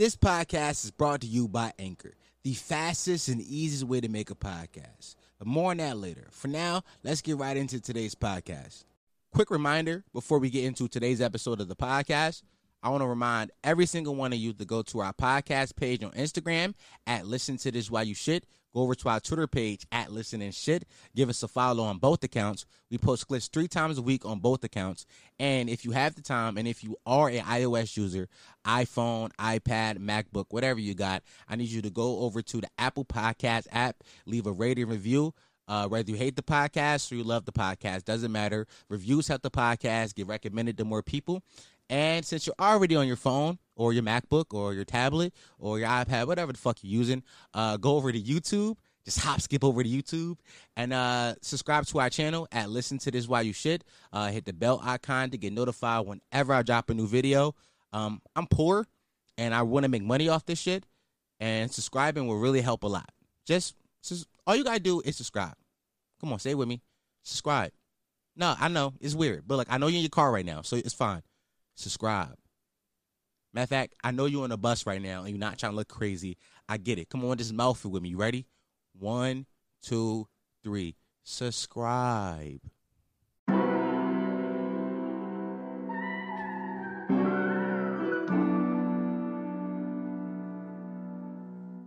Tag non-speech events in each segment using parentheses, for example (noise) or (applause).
This podcast is brought to you by Anchor, the fastest and easiest way to make a podcast. But more on that later. For now, let's get right into today's podcast. Quick reminder before we get into today's episode of the podcast, I want to remind every single one of you to go to our podcast page on Instagram at Listen to This While You Shit. Go over to our Twitter page at Listen and Shit. Give us a follow on both accounts. We post clips three times a week on both accounts. And if you have the time, and if you are an iOS user, iPhone, iPad, MacBook, whatever you got, I need you to go over to the Apple Podcast app, leave a rating review. Uh, whether you hate the podcast or you love the podcast, doesn't matter. Reviews help the podcast get recommended to more people. And since you're already on your phone or your MacBook or your tablet or your iPad, whatever the fuck you're using, uh, go over to YouTube. Just (laughs) hop, skip over to YouTube and uh, subscribe to our channel at Listen to This While You Shit. Uh, hit the bell icon to get notified whenever I drop a new video. Um, I'm poor and I want to make money off this shit, and subscribing will really help a lot. Just, just all you gotta do is subscribe. Come on, say it with me. Subscribe. No, I know it's weird, but like I know you're in your car right now, so it's fine subscribe. Matter of fact, I know you're on a bus right now and you're not trying to look crazy. I get it. Come on, just mouth it with me. You ready? One, two, three. Subscribe.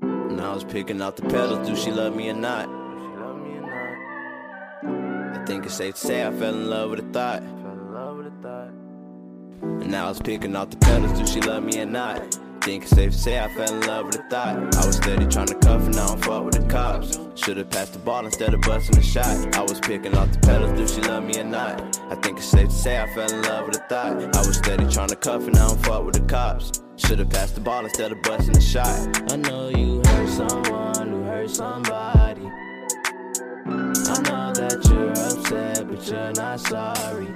And I was picking out the petals, do she love me or not? I think it's safe to say I fell in love with the thought. Now I was picking out the petals, do she love me or not? Think it's safe to say I fell in love with a thought. I was steady trying to cuff and now I'm fuck with the cops. Should've passed the ball instead of busting a shot. I was picking off the petals, do she love me or not? I think it's safe to say I fell in love with a thought. I was steady trying to cuff and now I'm fuck with the cops. Should've passed the ball instead of busting a shot. I know you hurt someone who hurt somebody. I know that you're upset, but you're not sorry.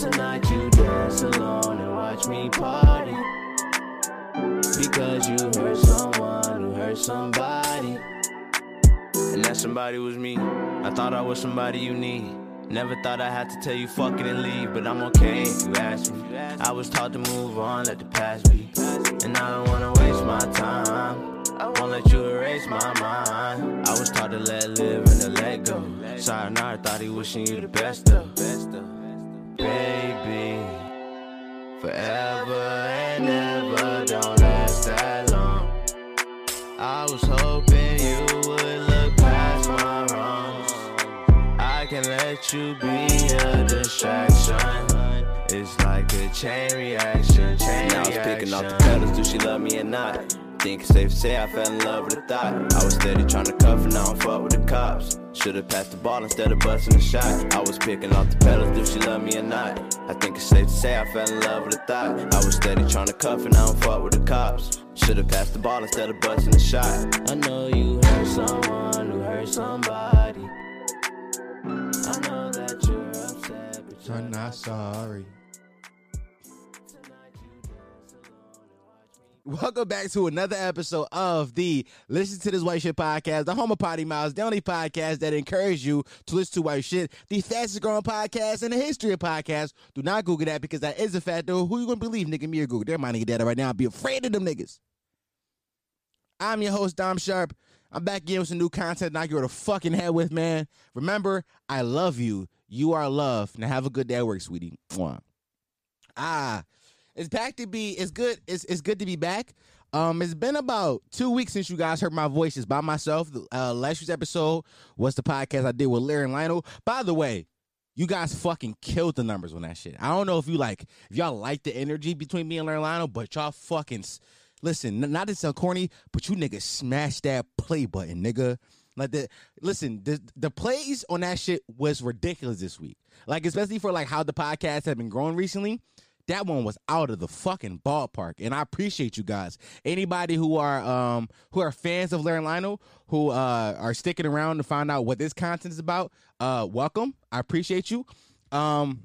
Tonight you dance alone and watch me party. Because you hurt someone who hurt somebody. And that somebody was me. I thought I was somebody you need. Never thought I had to tell you fuck it and leave, but I'm okay if you ask me. I was taught to move on, let the past be. And I don't wanna waste my time. I won't let you erase my mind. I was taught to let live and to let go. I thought he wishing you the best though. Baby, forever and ever don't last that long. I was hoping you would look past my wrongs. I can let you be a distraction. It's like a chain reaction. Chain now I was picking off the petals. Do she love me or not? Think it's safe to say I fell in love with a thought. I was steady trying to cuff and now I'm fuck with the cops. Should've passed the ball instead of busting a shot. I was picking off the petals, do she love me or not? I think it's safe to say I fell in love with a thought. I was steady trying to cuff and now I'm fuck with the cops. Should've passed the ball instead of busting a shot. I know you hurt someone who hurt somebody. I know that you're upset, but you're I'm not sorry. Welcome back to another episode of the Listen to This White Shit podcast, the home of Potty Miles, the only podcast that encourages you to listen to white shit, the fastest growing podcast in the history of podcasts. Do not Google that because that is a fact, though. Who you gonna believe, nigga? Me or Google? They're my nigga data right now. Be afraid of them niggas. I'm your host, Dom Sharp. I'm back again with some new content. Knock you over the fucking head with, man. Remember, I love you. You are loved. Now have a good day at work, sweetie. Mwah. Ah, it's back to be. It's good. It's it's good to be back. Um, it's been about two weeks since you guys heard my voices by myself. Uh, last week's episode was the podcast I did with Larry and Lionel. By the way, you guys fucking killed the numbers on that shit. I don't know if you like if y'all like the energy between me and Larry and Lionel, but y'all fucking listen. Not to sound corny, but you niggas smash that play button, nigga. Like the listen, the the plays on that shit was ridiculous this week. Like especially for like how the podcast have been growing recently. That one was out of the fucking ballpark, and I appreciate you guys. Anybody who are um who are fans of Larry Lionel, who uh are sticking around to find out what this content is about, uh, welcome. I appreciate you. Um,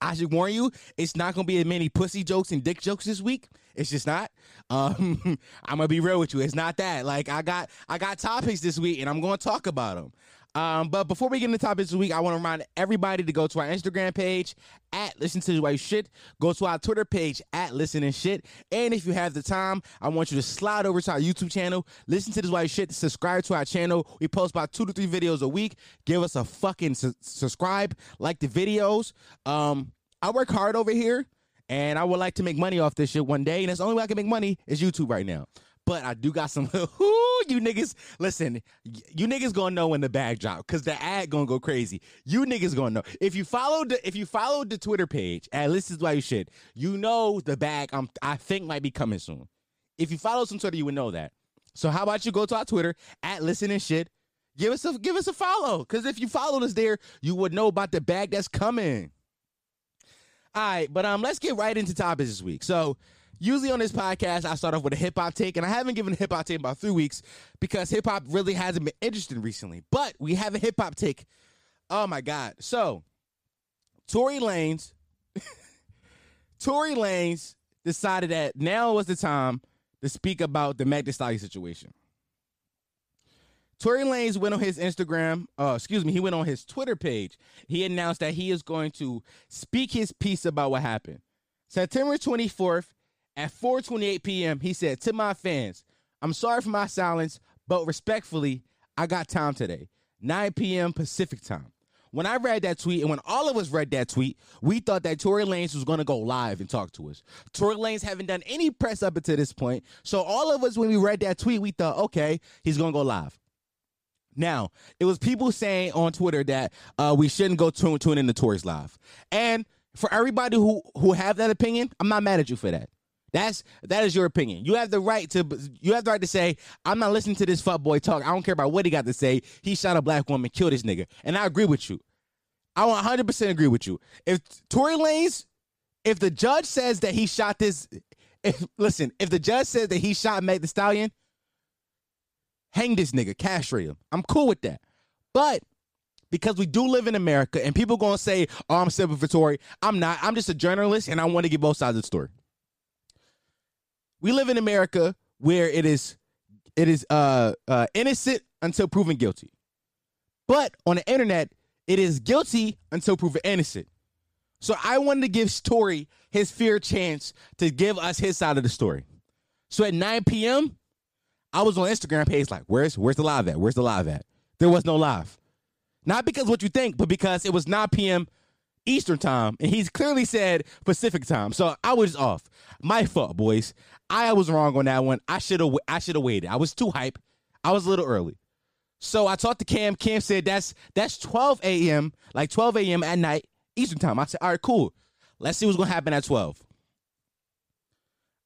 I should warn you, it's not gonna be as many pussy jokes and dick jokes this week. It's just not. Um, (laughs) I'm gonna be real with you. It's not that. Like I got I got topics this week, and I'm gonna talk about them. Um, but before we get into topics this week, I want to remind everybody to go to our Instagram page at Listen to Why Shit. Go to our Twitter page at Listen and Shit. And if you have the time, I want you to slide over to our YouTube channel, Listen to This Why Shit, subscribe to our channel. We post about two to three videos a week. Give us a fucking su- subscribe, like the videos. Um, I work hard over here, and I would like to make money off this shit one day. And that's the only way I can make money is YouTube right now. But I do got some. (laughs) You niggas! Listen, you niggas gonna know when the bag drop because the ad gonna go crazy. You niggas gonna know if you followed the if you followed the Twitter page at This Is Why You Should. You know the bag. I'm I think might be coming soon. If you follow some Twitter, you would know that. So how about you go to our Twitter at Listen and Shit. Give us a give us a follow because if you followed us there, you would know about the bag that's coming. All right, but um, let's get right into topics this week. So usually on this podcast, I start off with a hip hop take, and I haven't given a hip hop take about three weeks because hip hop really hasn't been interesting recently. But we have a hip hop take. Oh my god! So Tory Lanez, (laughs) Tory Lanez decided that now was the time to speak about the Meg Thee Stallion situation. Tory Lanez went on his Instagram, uh, excuse me, he went on his Twitter page. He announced that he is going to speak his piece about what happened. September 24th at 4:28 p.m., he said, "To my fans, I'm sorry for my silence, but respectfully, I got time today. 9 p.m. Pacific time." When I read that tweet, and when all of us read that tweet, we thought that Tory Lanez was going to go live and talk to us. Tory Lanez haven't done any press up until this point, so all of us, when we read that tweet, we thought, okay, he's going to go live. Now, it was people saying on Twitter that uh, we shouldn't go tune, tune in to Tory's live. And for everybody who who have that opinion, I'm not mad at you for that. That's that is your opinion. You have the right to you have the right to say I'm not listening to this fuck boy talk. I don't care about what he got to say. He shot a black woman, killed this nigga, and I agree with you. I 100 percent agree with you. If Tory Lanez, if the judge says that he shot this, if listen, if the judge says that he shot Meg Thee Stallion, hang this nigga, castrate him. I'm cool with that. But because we do live in America and people gonna say, oh, I'm simple for Tory. I'm not. I'm just a journalist and I want to get both sides of the story. We live in America where it is it is uh, uh innocent until proven guilty. But on the internet, it is guilty until proven innocent. So I wanted to give Tory his fair chance to give us his side of the story. So at 9 p.m., I was on Instagram page like, where's where's the live at? Where's the live at? There was no live. Not because what you think, but because it was 9 p.m. Eastern time, and he's clearly said Pacific time. So I was off. My fault, boys. I was wrong on that one. I should have I should have waited. I was too hype. I was a little early. So I talked to Cam. Cam said that's that's 12 a.m. like 12 a.m. at night Eastern time. I said, all right, cool. Let's see what's gonna happen at 12.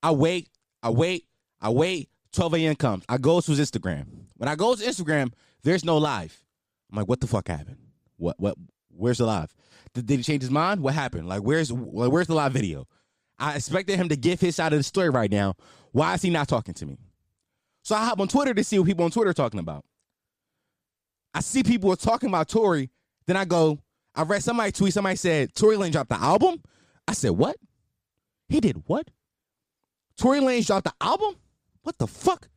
I wait. I wait. I wait. 12 a.m. comes. I go to his Instagram. When I go to Instagram, there's no live. I'm like, what the fuck happened? What what where's the live? Did, did he change his mind? What happened? Like where's like, where's the live video? I expected him to give his side of the story right now. Why is he not talking to me? So I hop on Twitter to see what people on Twitter are talking about. I see people are talking about Tory. Then I go, I read somebody tweet, somebody said, Tory Lane dropped the album. I said, what? He did what? Tory Lane dropped the album? What the fuck?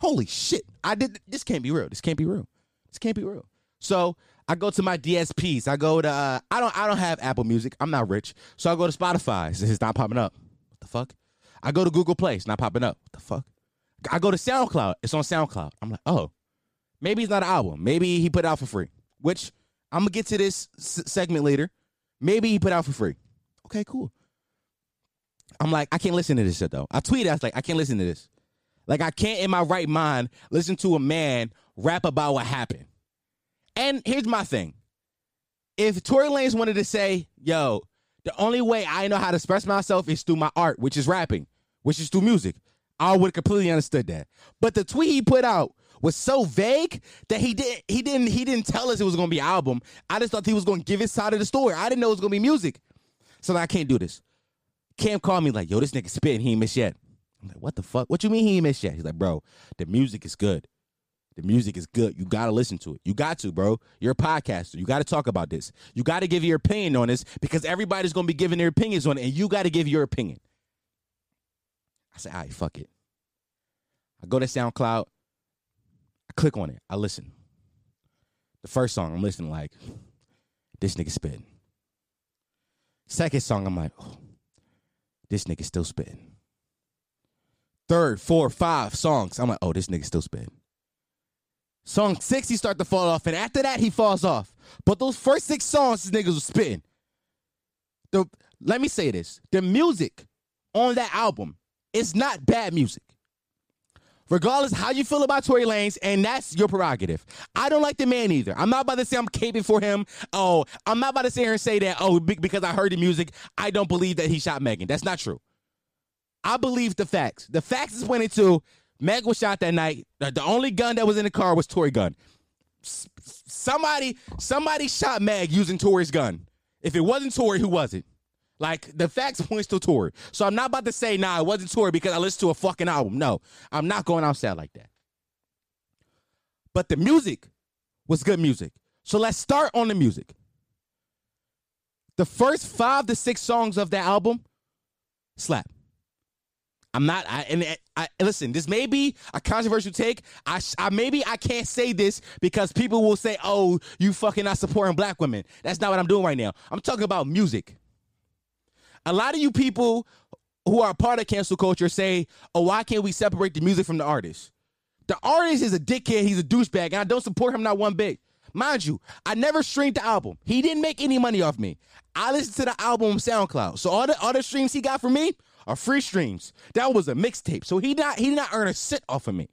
Holy shit. I did this can't be real. This can't be real. This can't be real. So I go to my DSPs. I go to uh, I don't I don't have Apple Music. I'm not rich. So I go to Spotify. It's not popping up. What the fuck? I go to Google Play. It's not popping up. What the fuck? I go to SoundCloud. It's on SoundCloud. I'm like, oh, maybe it's not an album. Maybe he put out for free. Which I'm gonna get to this s- segment later. Maybe he put out for free. Okay, cool. I'm like, I can't listen to this shit though. I tweeted, I was like, I can't listen to this. Like, I can't in my right mind listen to a man rap about what happened. And here's my thing. If Tory Lanez wanted to say, yo, the only way I know how to express myself is through my art, which is rapping, which is through music, I would have completely understood that. But the tweet he put out was so vague that he didn't he didn't he didn't tell us it was gonna be album. I just thought he was gonna give his side of the story. I didn't know it was gonna be music. So I can't do this. Cam called me like, yo, this nigga spitting, he ain't missed yet. I'm like, what the fuck? What you mean he ain't missed yet? He's like, bro, the music is good. The music is good. You got to listen to it. You got to, bro. You're a podcaster. You got to talk about this. You got to give your opinion on this because everybody's going to be giving their opinions on it, and you got to give your opinion. I said, all right, fuck it. I go to SoundCloud. I click on it. I listen. The first song, I'm listening like, this nigga spitting. Second song, I'm like, oh, this nigga still spitting. Third, four, five songs, I'm like, oh, this nigga still spitting. Song six, he start to fall off, and after that, he falls off. But those first six songs, this niggas was spitting. The let me say this: the music on that album is not bad music. Regardless how you feel about Tory Lanez, and that's your prerogative. I don't like the man either. I'm not about to say I'm caping for him. Oh, I'm not about to sit here and say that, oh, because I heard the music, I don't believe that he shot Megan. That's not true. I believe the facts. The facts is pointing to Meg was shot that night. The only gun that was in the car was Tory gun. Somebody, somebody shot Meg using Tory's gun. If it wasn't Tory, who was it? Like the facts points to Tory. So I'm not about to say, nah, it wasn't Tory because I listened to a fucking album. No, I'm not going outside like that. But the music was good music. So let's start on the music. The first five to six songs of that album slap. I'm not. I, and I, I, listen. This may be a controversial take. I, I maybe I can't say this because people will say, "Oh, you fucking not supporting black women." That's not what I'm doing right now. I'm talking about music. A lot of you people who are part of cancel culture say, "Oh, why can't we separate the music from the artist?" The artist is a dickhead. He's a douchebag, and I don't support him not one bit. Mind you, I never streamed the album. He didn't make any money off me. I listened to the album SoundCloud. So all the other streams he got from me are free streams. That was a mixtape. So he not he did not earn a cent off of me.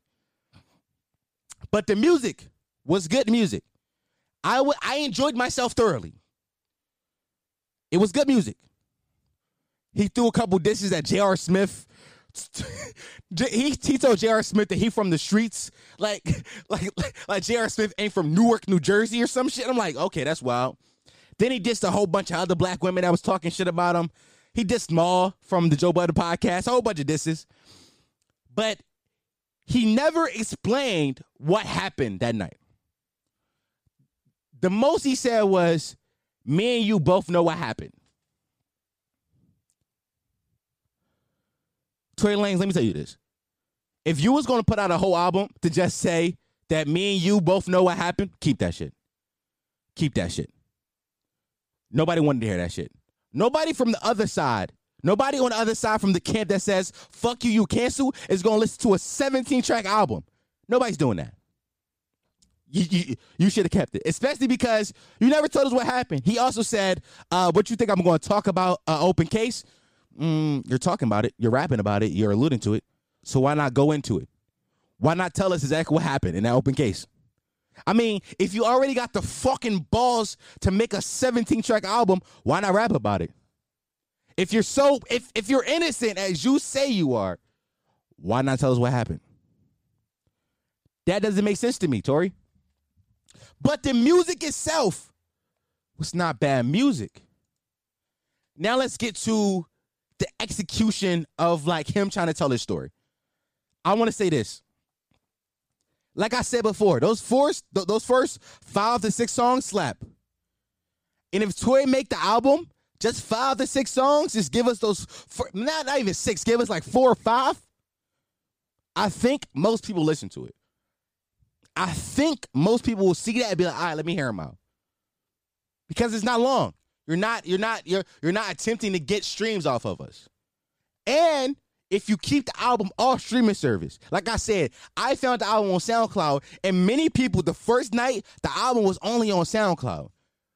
But the music was good music. I, w- I enjoyed myself thoroughly. It was good music. He threw a couple dishes at J.R. Smith. (laughs) he, he told J.R. Smith that he from the streets, like (laughs) like like J.R. Smith ain't from Newark, New Jersey or some shit. I'm like, okay, that's wild. Then he dissed a whole bunch of other black women that was talking shit about him. He dissed Mal from the Joe Budden podcast, a whole bunch of disses. But he never explained what happened that night. The most he said was, me and you both know what happened. Tory Lanez, let me tell you this. If you was gonna put out a whole album to just say that me and you both know what happened, keep that shit. Keep that shit. Nobody wanted to hear that shit. Nobody from the other side, nobody on the other side from the camp that says, fuck you, you cancel, is gonna listen to a 17 track album. Nobody's doing that. You, you, you should have kept it, especially because you never told us what happened. He also said, uh, What you think I'm going to talk about? Uh, open case? mm, you're talking about it, you're rapping about it, you're alluding to it. So why not go into it? Why not tell us exactly what happened in that open case? I mean, if you already got the fucking balls to make a 17 track album, why not rap about it? If you're so if if you're innocent as you say you are, why not tell us what happened? That doesn't make sense to me, Tory. But the music itself was not bad music. Now let's get to the execution of like him trying to tell his story. I want to say this. Like I said before, those first those first five to six songs slap. And if Tory make the album, just five to six songs, just give us those four, not, not even six, give us like four or five. I think most people listen to it. I think most people will see that and be like, all right, let me hear him out. Because it's not long. You're not you're not you're you're not attempting to get streams off of us. And if you keep the album off streaming service, like I said, I found the album on SoundCloud, and many people the first night the album was only on SoundCloud.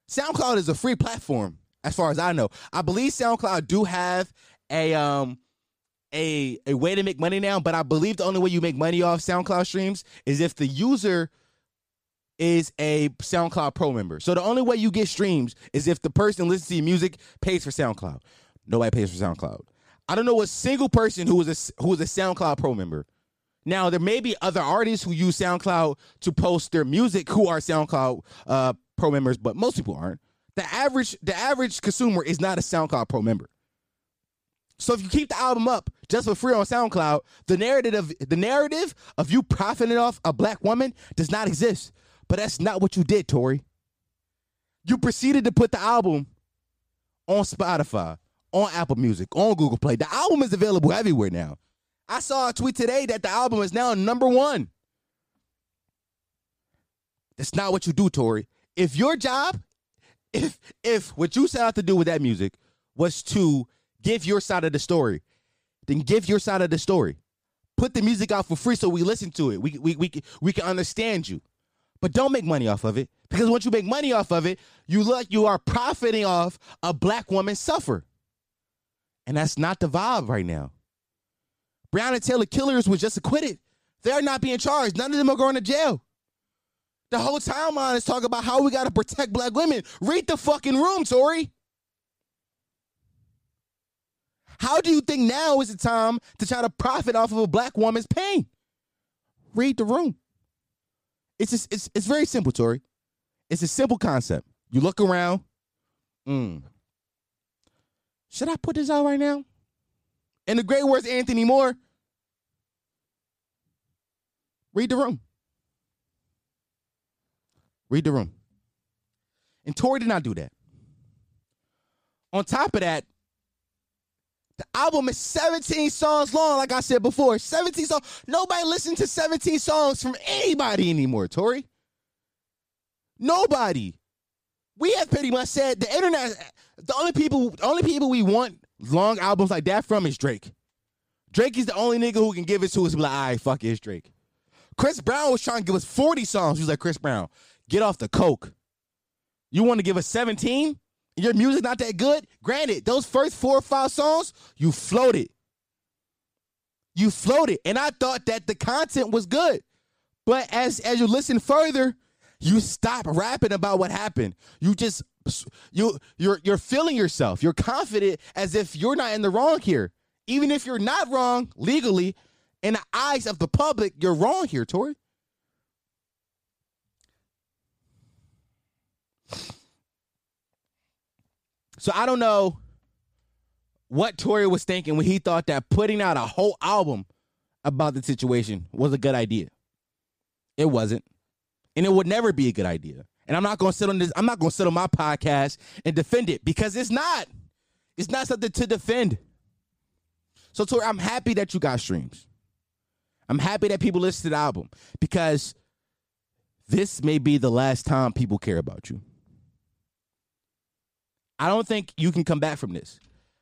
SoundCloud is a free platform, as far as I know. I believe SoundCloud do have a um a a way to make money now, but I believe the only way you make money off SoundCloud streams is if the user is a SoundCloud Pro member. So the only way you get streams is if the person listening to your music pays for SoundCloud. Nobody pays for SoundCloud. I don't know a single person who is a who is a SoundCloud Pro member. Now there may be other artists who use SoundCloud to post their music who are SoundCloud uh, Pro members, but most people aren't. The average the average consumer is not a SoundCloud Pro member. So if you keep the album up just for free on SoundCloud, the narrative of the narrative of you profiting off a black woman does not exist. But that's not what you did, Tory. You proceeded to put the album on Spotify, on Apple Music, on Google Play. The album is available everywhere now. I saw a tweet today that the album is now number one. That's not what you do, Tory. If your job, if if what you set out to do with that music was to give your side of the story, then give your side of the story. Put the music out for free so we listen to it. We we we we can understand you. But don't make money off of it because once you make money off of it, you look you are profiting off a black woman suffer. And that's not the vibe right now. Breonna Taylor killers was just acquitted. They're not being charged. None of them are going to jail. The whole timeline is talking about how we got to protect black women. Read the fucking room, Tory. How do you think now is the time to try to profit off of a black woman's pain? Read the room. It's just, it's it's very simple, Tory. It's a simple concept. You look around. Mm. Should I put this out right now? In the great words, Anthony Moore. Read the room. Read the room. And Tory did not do that. On top of that, the album is 17 songs long, like I said before. 17 songs. Nobody listens to 17 songs from anybody anymore, Tory. Nobody. We have pretty much said the internet. The only people, the only people we want long albums like that from is Drake. Drake is the only nigga who can give it to us. Be like, all right, fuck it, it's Drake. Chris Brown was trying to give us 40 songs. He was like, Chris Brown, get off the coke. You want to give us 17? Your music not that good? Granted, those first four or five songs, you floated. You floated. And I thought that the content was good. But as as you listen further, you stop rapping about what happened. You just you you're you're feeling yourself. You're confident as if you're not in the wrong here. Even if you're not wrong legally, in the eyes of the public, you're wrong here, Tory. So I don't know what Tory was thinking when he thought that putting out a whole album about the situation was a good idea. It wasn't. And it would never be a good idea. And I'm not gonna sit on this, I'm not gonna sit on my podcast and defend it because it's not. It's not something to defend. So Tory, I'm happy that you got streams. I'm happy that people listen to the album because this may be the last time people care about you. I don't think you can come back from this.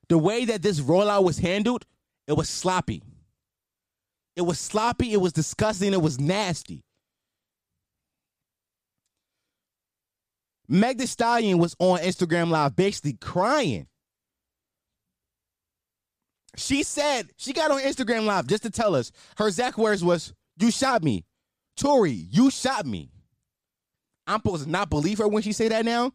The way that this rollout was handled, it was sloppy. It was sloppy, it was disgusting, it was nasty. Meg Thee Stallion was on Instagram Live basically crying. She said she got on Instagram Live just to tell us her exact words was, "You shot me, Tory. You shot me." I'm supposed to not believe her when she say that now,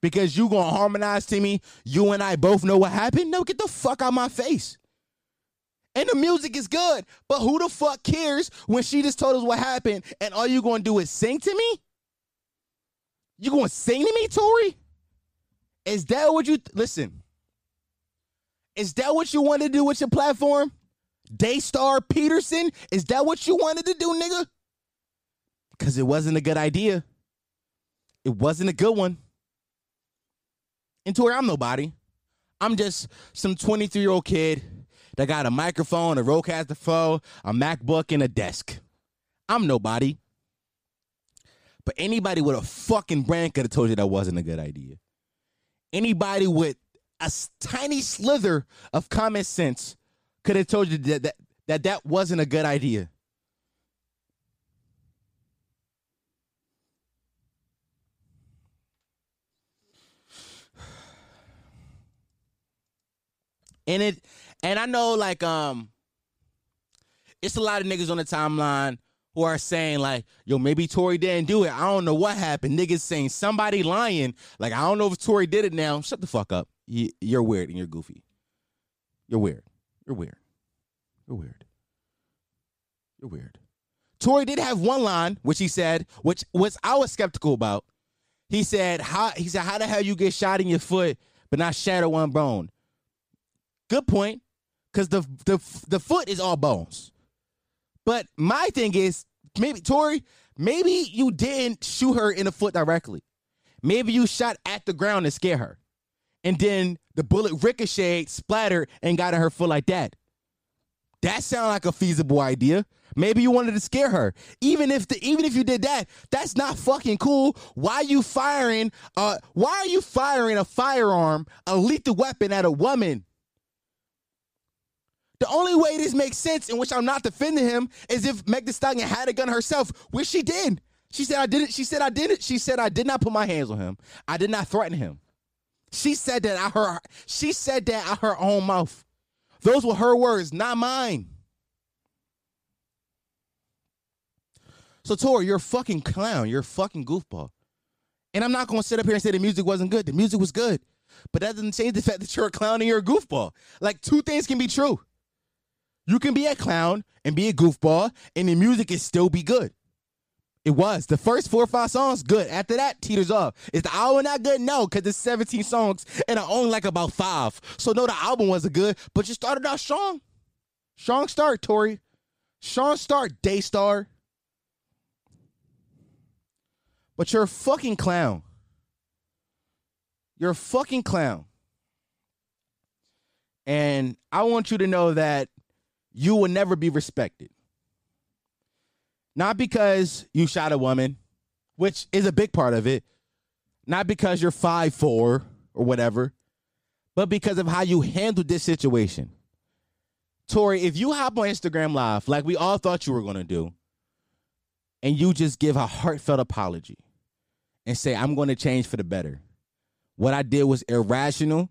because you gonna harmonize to me. You and I both know what happened. No, get the fuck out my face. And the music is good, but who the fuck cares when she just told us what happened? And all you gonna do is sing to me? You gonna sing to me, Tory? Is that what you listen? Is that what you wanted to do with your platform? Daystar Peterson? Is that what you wanted to do, nigga? Because it wasn't a good idea. It wasn't a good one. And Tory, I'm nobody. I'm just some 23 year old kid that got a microphone, a Rodecaster Pro, a MacBook, and a desk. I'm nobody. But anybody with a fucking brain could have told you that wasn't a good idea. Anybody with a tiny slither of common sense could have told you that that, that, that wasn't a good idea. And it and I know like um it's a lot of niggas on the timeline who are saying like, yo, maybe Tory didn't do it. I don't know what happened. Niggas saying somebody lying. Like, I don't know if Tory did it now. Shut the fuck up. You're weird and you're goofy. You're weird. You're weird. You're weird. You're weird. Tory did have one line, which he said, which was I was skeptical about. He said, "How?" He said, "How the hell you get shot in your foot, but not shatter one bone?" Good point, because the the the foot is all bones. But my thing is, maybe Tory, maybe you didn't shoot her in the foot directly. Maybe you shot at the ground and scare her and then the bullet ricocheted, splattered, and got in her foot like that. That sounds like a feasible idea. Maybe you wanted to scare her. Even if the even if you did that, that's not fucking cool. Why are you firing uh why are you firing a firearm, a lethal weapon at a woman? The only way this makes sense, in which I'm not defending him, is if Meg Thee Stallion had a gun herself, which she did. She said I didn't. She said I didn't. She said I did not put my hands on him. I did not threaten him. She said that out her. She said that out her own mouth. Those were her words, not mine. So Tory, you're a fucking clown. You're a fucking goofball. And I'm not gonna sit up here and say the music wasn't good. The music was good. But that doesn't change the fact that you're a clown and you're a goofball. Like two things can be true. You can be a clown and be a goofball, and the music is still be good. It was. The first four or five songs, good. After that, teeters off. Is the album not good? No, because it's 17 songs and I only like about five. So no, the album wasn't good, but you started out strong. Strong start, Tory. Strong start, Daystar. But you're a fucking clown. You're a fucking clown. And I want you to know that you will never be respected. Not because you shot a woman, which is a big part of it. Not because you're five four or whatever, but because of how you handled this situation. Tory, if you hop on Instagram Live like we all thought you were gonna do, and you just give a heartfelt apology and say, I'm gonna change for the better. What I did was irrational,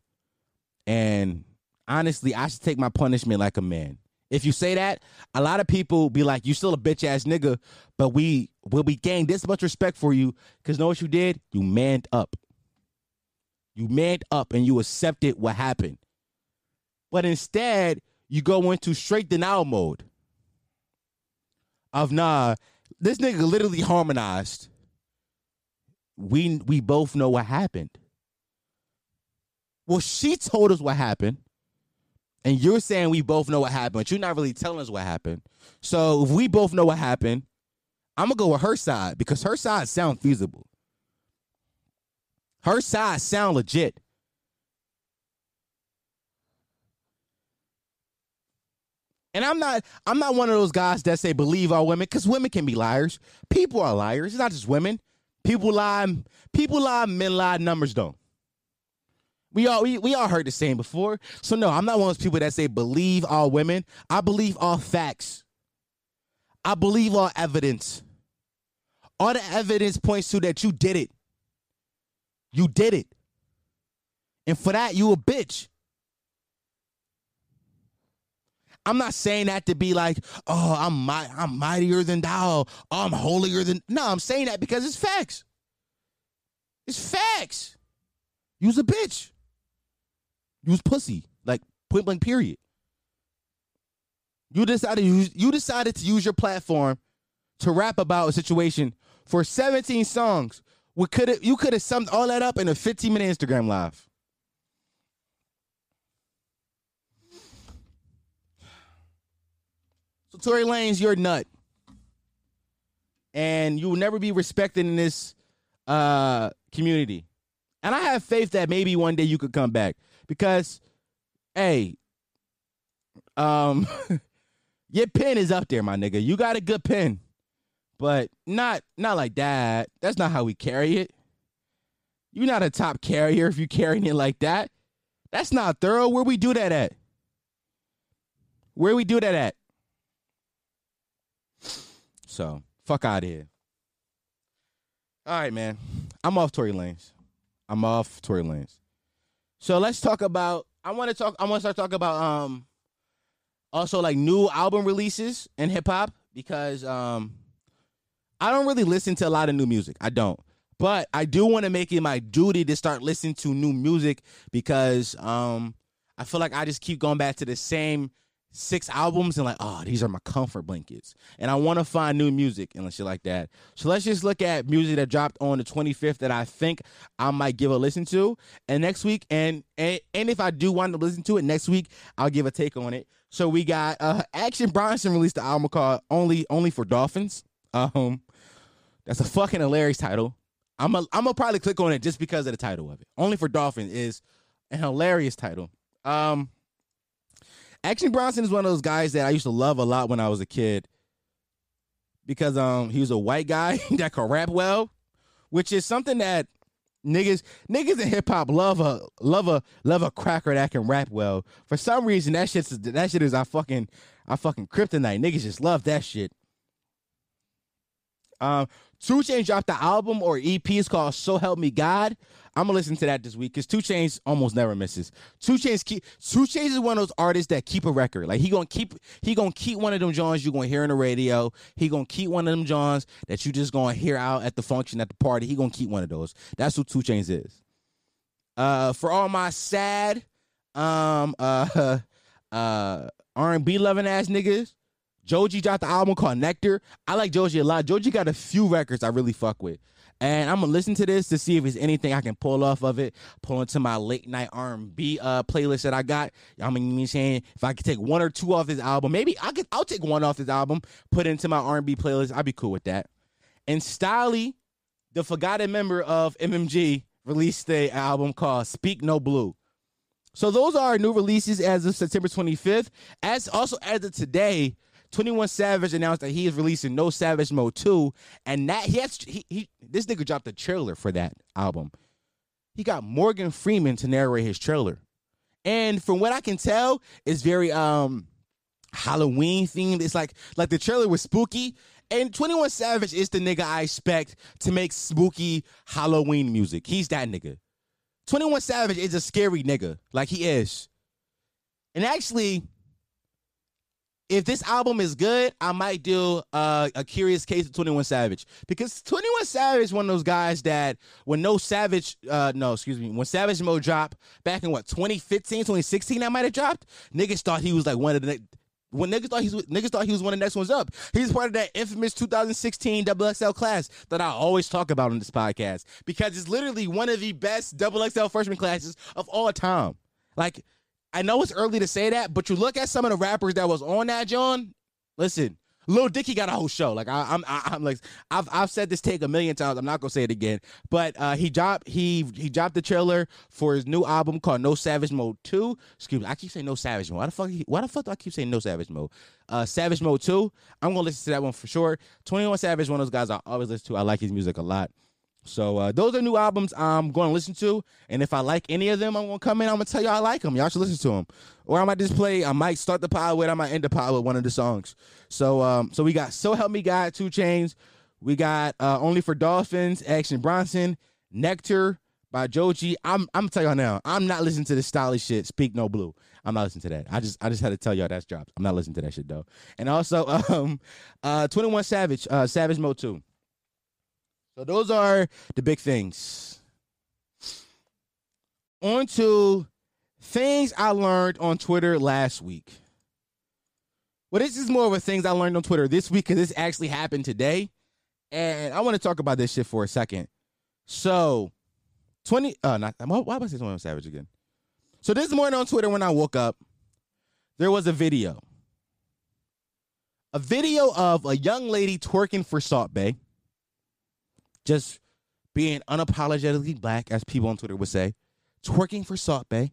and honestly, I should take my punishment like a man. If you say that, a lot of people be like, "You still a bitch ass nigga," but we will be gain this much respect for you because know what you did? You manned up. You manned up and you accepted what happened. But instead, you go into straight denial mode. Of nah, this nigga literally harmonized. We we both know what happened. Well, she told us what happened and you're saying we both know what happened, but you're not really telling us what happened. So if we both know what happened, I'm gonna go with her side because her side sound feasible. Her side sound legit. And I'm not I'm not one of those guys that say believe all women because women can be liars. People are liars. It's not just women. People lie. People lie. Men lie. Numbers don't. We all we, we all heard the saying before. So no, I'm not one of those people that say believe all women. I believe all facts. I believe all evidence. All the evidence points to that you did it. You did it. And for that, you a bitch. I'm not saying that to be like, oh, I'm I'm mightier than thou. Oh, I'm holier than. No, I'm saying that because it's facts. It's facts. You's a bitch. You was pussy, like point blank. Period. You decided you decided to use your platform to rap about a situation for 17 songs. We could you could have summed all that up in a 15 minute Instagram live. So Tory Lanez, you're a nut. And you will never be respected in this uh, community. And I have faith that maybe one day you could come back because, hey, um, (laughs) your pen is up there, my nigga. You got a good pen, but not not like that. That's not how we carry it. You're not a top carrier if you're carrying it like that. That's not thorough. Where we do that at? Where we do that at? So fuck out of here. All right, man. I'm off Tory Lanez. I'm off Tory Lanez. So let's talk about. I want to talk. I want to start talking about um, also like new album releases in hip hop because um, I don't really listen to a lot of new music. I don't, but I do want to make it my duty to start listening to new music because um, I feel like I just keep going back to the same six albums and like, oh, these are my comfort blankets. And I want to find new music and shit like that. So let's just look at music that dropped on the 25th that I think I might give a listen to. And next week, and and, and if I do want to listen to it next week, I'll give a take on it. So we got uh Action Bronson released the album called Only Only for Dolphins. Um that's a fucking hilarious title. I'm a, I'm gonna probably click on it just because of the title of it. Only for Dolphins is a hilarious title. Um Action Bronson is one of those guys that I used to love a lot when I was a kid because um he was a white guy (laughs) that could rap well, which is something that niggas niggas in hip hop love a love a love a cracker that can rap well. For some reason that shit's that shit is our fucking our fucking kryptonite. Niggas just love that shit. Um, 2 Chainz dropped the album or EP. It's called So Help Me God. I'm gonna listen to that this week because 2 Chainz almost never misses. 2 Chainz keep 2 Chainz is one of those artists that keep a record. Like he gonna keep he gonna keep one of them Johns you gonna hear on the radio. He gonna keep one of them Johns that you just gonna hear out at the function at the party. He gonna keep one of those. That's who 2 Chainz is. Uh, for all my sad, um, uh, (laughs) uh, R&B loving ass niggas. Joji dropped the album called Nectar. I like Joji a lot. Joji got a few records I really fuck with. And I'm gonna listen to this to see if there's anything I can pull off of it, pull into my late night R&B uh, playlist that I got. I mean, me saying if I could take one or two off this album, maybe I could. I'll take one off this album, put into my R&B playlist. I'd be cool with that. And Stalley, the forgotten member of MMG, released a album called Speak No Blue. So those are new releases as of September 25th. As also as of today, 21 Savage announced that he is releasing No Savage Mode 2, and that he has he, he this nigga dropped a trailer for that album. He got Morgan Freeman to narrate his trailer. And from what I can tell, it's very um Halloween themed. It's like like the trailer was spooky. And 21 Savage is the nigga I expect to make spooky Halloween music. He's that nigga. 21 Savage is a scary nigga. Like he is. And actually, if this album is good, I might do uh, a curious case of 21 Savage because 21 Savage is one of those guys that when no Savage, uh, no, excuse me, when Savage Mode dropped back in what 2015, 2016, that might have dropped. Niggas thought he was like one of the when niggas thought he was niggas thought he was one of the next ones up. He's part of that infamous 2016 double XL class that I always talk about on this podcast because it's literally one of the best double XL freshman classes of all time. Like I know it's early to say that, but you look at some of the rappers that was on that John. Listen, Lil Dicky got a whole show. Like I, I'm, I, am like I've I've said this take a million times. I'm not gonna say it again. But uh, he dropped he he dropped the trailer for his new album called No Savage Mode Two. Excuse me, I keep saying No Savage Mode. Why the fuck? Why the fuck do I keep saying No Savage Mode? Uh, Savage Mode Two. I'm gonna listen to that one for sure. Twenty One Savage, one of those guys I always listen to. I like his music a lot. So uh, those are new albums I'm going to listen to, and if I like any of them, I'm going to come in. I'm going to tell y'all I like them. Y'all should listen to them, or I might just play. I might start the pod with. I might end the pod with one of the songs. So um, so we got So Help Me God, 2 Chainz. We got uh, Only for Dolphins, Action Bronson, Nectar by Joji. I'm I'm tell y'all now. I'm not listening to this stylish shit. Speak No Blue. I'm not listening to that. I just I just had to tell y'all that's dropped. I'm not listening to that shit though. And also (laughs) um uh 21 Savage, uh Savage Mode 2. So those are the big things. On to things I learned on Twitter last week. Well, this is more of a things I learned on Twitter this week because this actually happened today. And I want to talk about this shit for a second. So, 20, uh, not, why, am I saying 21 Savage again? So, this morning on Twitter when I woke up, there was a video. A video of a young lady twerking for Salt Bae just being unapologetically black, as people on Twitter would say, twerking for Salt Bae.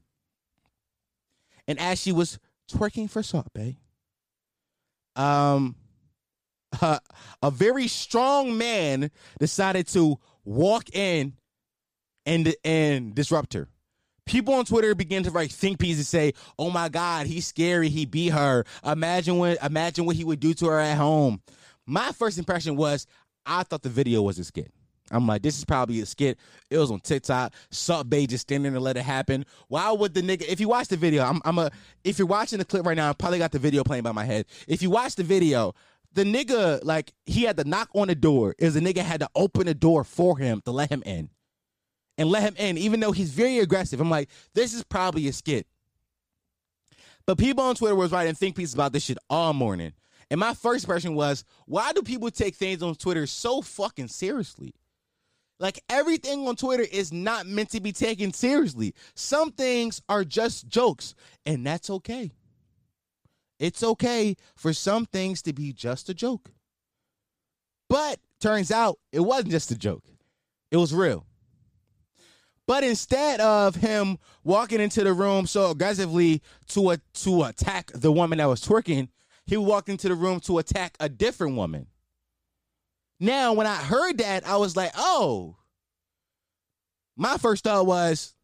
And as she was twerking for Salt Bae, um, (laughs) uh, a very strong man decided to walk in and and disrupt her. People on Twitter began to write think pieces and say, "Oh my God, he's scary. He beat her. Imagine what imagine what he would do to her at home." My first impression was I thought the video was a skit. I'm like, this is probably a skit. It was on TikTok. Salt Bae just standing to let it happen. Why would the nigga? If you watch the video, I'm, I'm a. If you're watching the clip right now, I probably got the video playing by my head. If you watch the video, the nigga like he had to knock on the door. Is the nigga had to open the door for him to let him in, and let him in, even though he's very aggressive. I'm like, this is probably a skit. But people on Twitter was writing think pieces about this shit all morning. And my first question was, why do people take things on Twitter so fucking seriously? Like everything on Twitter is not meant to be taken seriously. Some things are just jokes, and that's okay. It's okay for some things to be just a joke. But turns out it wasn't just a joke, it was real. But instead of him walking into the room so aggressively to a, to attack the woman that was twerking, he walked into the room to attack a different woman. Now, when I heard that, I was like, "Oh." My first thought was,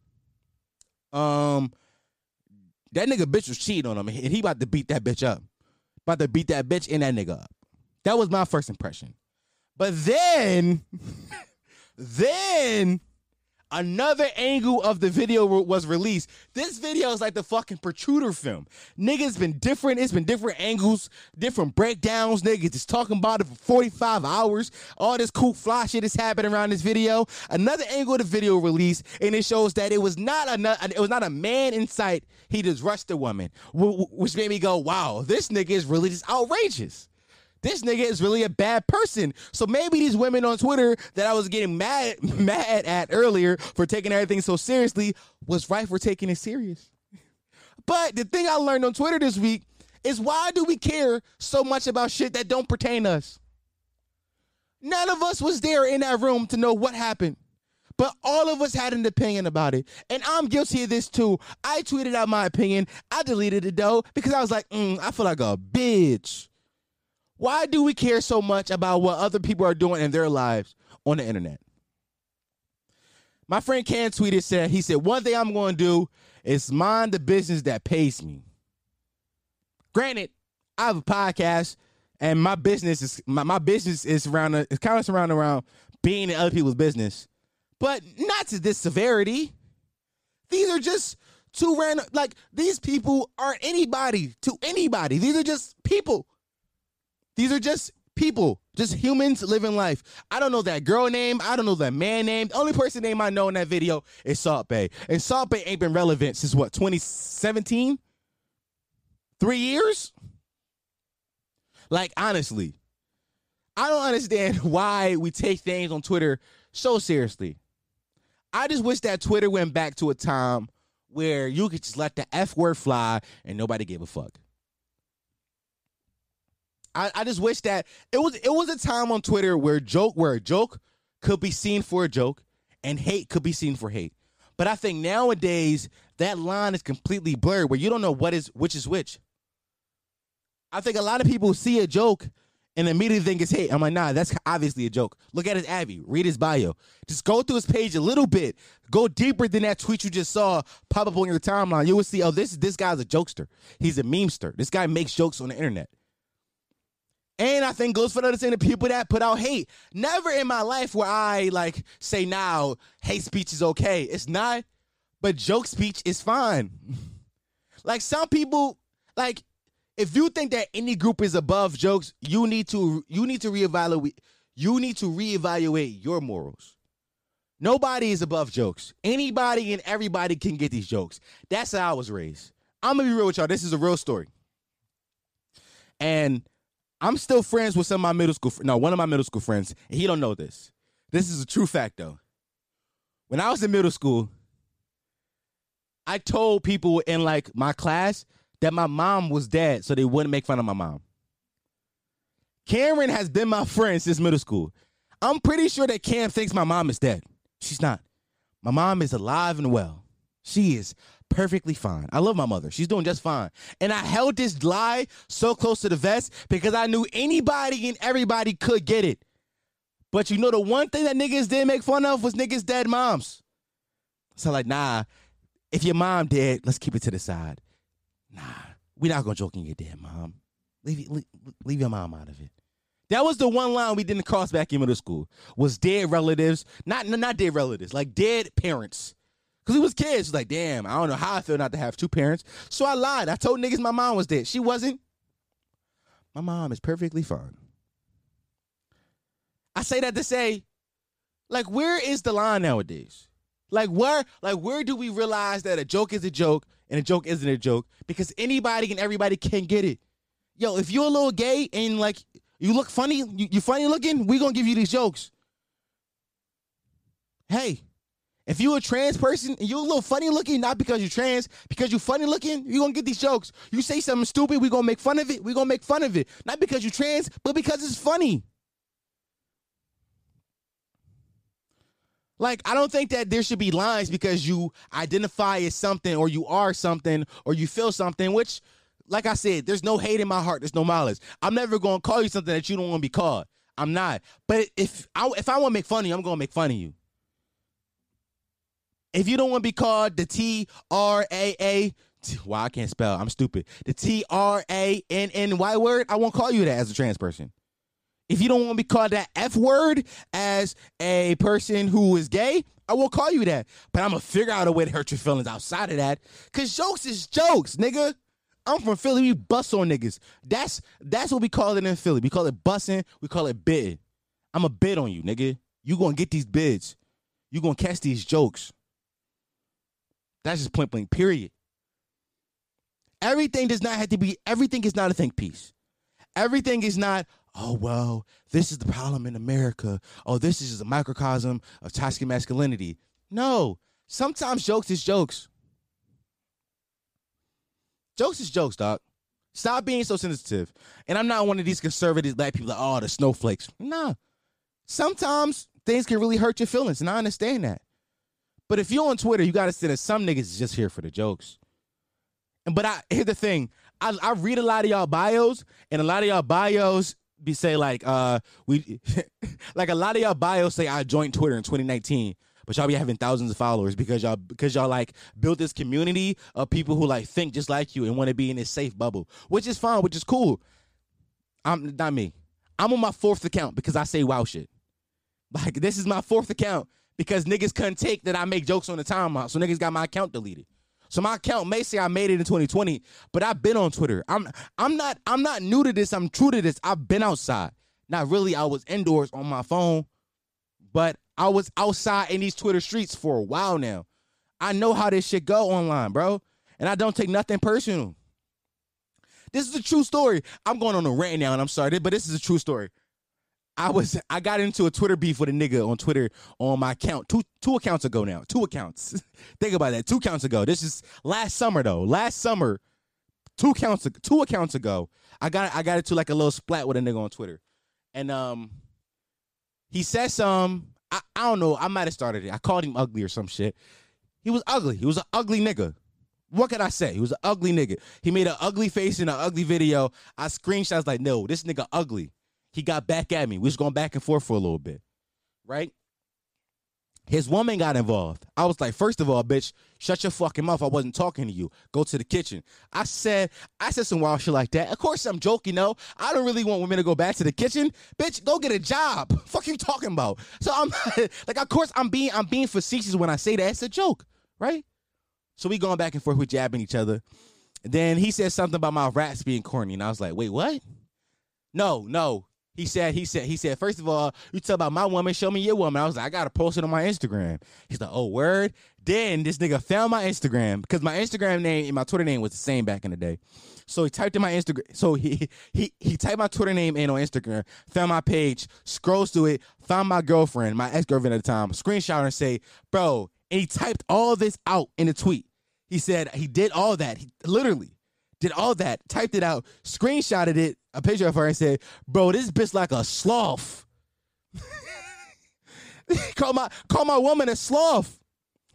um, that nigga bitch was cheating on him, and he about to beat that bitch up, about to beat that bitch and that nigga up. That was my first impression. But then, (laughs) then another angle of the video was released. This video is like the fucking Zapruder film. Niggas been different. It's been different angles, different breakdowns. Niggas just talking about it for 45 hours. All this cool fly shit is happening around this video. Another angle of the video released, and it shows that it was not a it was not a man in sight. He just rushed the woman, which made me go, "Wow, this nigga is really just outrageous." This nigga is really a bad person. So maybe these women on Twitter that I was getting mad (laughs) mad at earlier for taking everything so seriously was right for taking it serious. But the thing I learned on Twitter this week is why do we care so much about shit that don't pertain to us? None of us was there in that room to know what happened. But all of us had an opinion about it. And I'm guilty of this too. I tweeted out my opinion. I deleted it though because I was like, mm, I feel like a bitch. Why do we care so much about what other people are doing in their lives on the internet? My friend Ken tweeted said he said one thing I'm going to do is mind the business that pays me. Granted, I have a podcast and my business is my, my business is around it's kind of surrounded around being in other people's business, but not to this severity. These are just two random like these people aren't anybody to anybody. These are just people these are just people, just humans living life. I don't know that girl name. I don't know that man name. The only person name I know in that video is Salt Bae. And Salt Bae ain't been relevant since what, 2017? Three years? Like, honestly, I don't understand (laughs) why we take things on Twitter so seriously. I just wish that Twitter went back to a time where you could just let the F word fly and nobody gave a fuck. I, I just wish that it was it was a time on Twitter where joke where a joke could be seen for a joke and hate could be seen for hate. But I think nowadays that line is completely blurred where you don't know what is which is which. I think a lot of people see a joke and immediately think it's hate. I'm like, nah, that's obviously a joke. Look at his Abby. Read his bio. Just go through his page a little bit. Go deeper than that tweet you just saw pop up on your timeline. You will see, oh, this this guy's a jokester. He's a memester. This guy makes jokes on the internet. And I think goes for the saying the people that put out hate. Never in my life where I like say now hate speech is okay. It's not, but joke speech is fine. (laughs) like some people, like if you think that any group is above jokes, you need to you need to reevaluate you need to reevaluate your morals. Nobody is above jokes. Anybody and everybody can get these jokes. That's how I was raised. I'm gonna be real with y'all. This is a real story. And I'm still friends with some of my middle school. No, one of my middle school friends, and he don't know this. This is a true fact though. When I was in middle school, I told people in like my class that my mom was dead, so they wouldn't make fun of my mom. Cameron has been my friend since middle school. I'm pretty sure that Cam thinks my mom is dead. She's not. My mom is alive and well. She is perfectly fine. I love my mother. She's doing just fine. And I held this lie so close to the vest because I knew anybody and everybody could get it. But you know, the one thing that niggas did make fun of was niggas' dead moms. So, like, nah, if your mom dead, let's keep it to the side. Nah, we not gonna joke in your dead mom. Leave, leave, leave your mom out of it. That was the one line we didn't cross back in middle school. Was dead relatives, not not dead relatives, like dead parents. Cause we was kids. Like, damn, I don't know how I feel not to have two parents. So I lied. I told niggas my mom was dead. She wasn't. My mom is perfectly fine. I say that to say, like, where is the line nowadays? Like where, like where do we realize that a joke is a joke and a joke isn't a joke? Because anybody and everybody can get it. Yo, if you're a little gay and like you look funny, you, you funny looking, we gonna give you these jokes. Hey, if you a trans person and you a little funny looking, not because you're trans, because you funny looking, you gonna get these jokes. You say something stupid, we gonna make fun of it. We gonna make fun of it, not because you're trans, but because it's funny. Like, I don't think that there should be lines because you identify as something or you are something or you feel something, which, like I said, there's no hate in my heart. There's no malice. I'm never going to call you something that you don't want to be called. I'm not. But if I, if I want to make fun of you, I'm going to make fun of you. If you don't want to be called the T R A A, wow, I can't spell. I'm stupid. The T R A N N Y word, I won't call you that as a trans person. If you don't want to be called that F word as a person who is gay, I will call you that. But I'm gonna figure out a way to hurt your feelings outside of that. Cause jokes is jokes, nigga. I'm from Philly. We bust on niggas. That's that's what we call it in Philly. We call it bussing. We call it bid. I'm a bid on you, nigga. You gonna get these bids. You gonna catch these jokes. That's just point blank. Period. Everything does not have to be. Everything is not a think piece. Everything is not oh well, this is the problem in America. Oh, this is a microcosm of toxic masculinity. No, sometimes jokes is jokes. Jokes is jokes, doc. Stop being so sensitive. And I'm not one of these conservative black people like, oh, the snowflakes. Nah. Sometimes things can really hurt your feelings, and I understand that. But if you're on Twitter, you gotta see that some niggas is just here for the jokes. And but I here's the thing. I, I read a lot of y'all bios, and a lot of y'all bios be say like uh we (laughs) like a lot of y'all bios say I joined Twitter in 2019, but y'all be having thousands of followers because y'all because y'all like built this community of people who like think just like you and want to be in this safe bubble, which is fine, which is cool. I'm not me. I'm on my fourth account because I say wow shit. Like this is my fourth account because niggas couldn't take that I make jokes on the timeout, so niggas got my account deleted. So my account may say I made it in 2020, but I've been on Twitter. I'm I'm not I'm not new to this. I'm true to this. I've been outside. Not really. I was indoors on my phone, but I was outside in these Twitter streets for a while now. I know how this shit go online, bro, and I don't take nothing personal. This is a true story. I'm going on a rant now, and I'm sorry, but this is a true story. I was I got into a Twitter beef with a nigga on Twitter on my account two two accounts ago now. Two accounts. (laughs) Think about that. Two accounts ago. This is last summer though. Last summer, two accounts two accounts ago. I got I got into like a little splat with a nigga on Twitter. And um he said some I, I don't know, I might have started it. I called him ugly or some shit. He was ugly. He was an ugly nigga. What could I say? He was an ugly nigga. He made an ugly face in an ugly video. I screenshots like, no, this nigga ugly he got back at me. We was going back and forth for a little bit, right? His woman got involved. I was like, first of all, bitch, shut your fucking mouth. I wasn't talking to you. Go to the kitchen. I said, I said some wild shit like that. Of course, I'm joking, though. I don't really want women to go back to the kitchen. Bitch, go get a job. (laughs) Fuck you talking about? So I'm (laughs) like, of course, I'm being I'm being facetious when I say that. It's a joke, right? So we going back and forth with jabbing each other. then he said something about my raps being corny, and I was like, wait, what? No, no. He said, he said, he said, first of all, you talk about my woman, show me your woman. I was like, I gotta post it on my Instagram. He's like, oh, word. Then this nigga found my Instagram because my Instagram name and my Twitter name was the same back in the day. So he typed in my Instagram. So he he he typed my Twitter name in on Instagram, found my page, scrolls through it, found my girlfriend, my ex girlfriend at the time, screenshot and say, bro, and he typed all this out in a tweet. He said he did all that. He literally did all that, typed it out, screenshotted it, a picture of her, and said, "Bro, this bitch like a sloth." (laughs) call my call my woman a sloth.